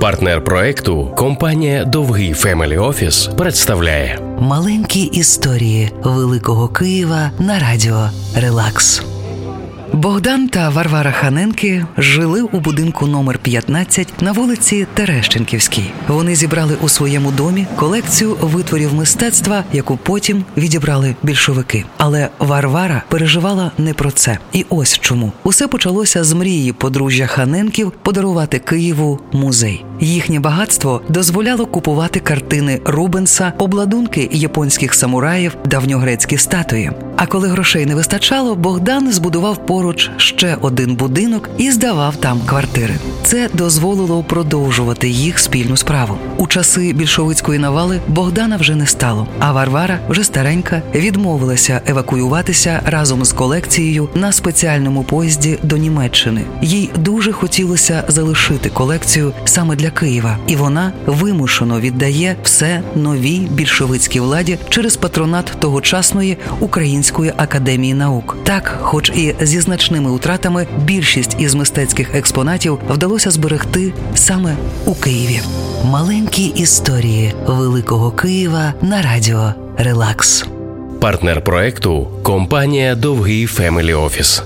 Партнер проекту компанія Довгий Family Office представляє Маленькі історії Великого Києва на радіо Релакс. Богдан та Варвара Ханенки жили у будинку номер 15 на вулиці Терещенківській. Вони зібрали у своєму домі колекцію витворів мистецтва, яку потім відібрали більшовики. Але Варвара переживала не про це. І ось чому усе почалося з мрії подружжя Ханенків подарувати Києву музей. Їхнє багатство дозволяло купувати картини Рубенса, обладунки японських самураїв, давньогрецькі статуї. А коли грошей не вистачало, Богдан збудував поруч ще один будинок і здавав там квартири. Це дозволило продовжувати їх спільну справу. У часи більшовицької навали Богдана вже не стало, а Варвара, вже старенька, відмовилася евакуюватися разом з колекцією на спеціальному поїзді до Німеччини. Їй дуже хотілося залишити колекцію саме для Києва, і вона вимушено віддає все новій більшовицькій владі через патронат тогочасної української академії наук. Так, хоч і зі значними утратами, більшість із мистецьких експонатів вдалося зберегти саме у Києві. Маленькі історії Великого Києва на радіо Релакс. Партнер проекту компанія Довгий Family Office.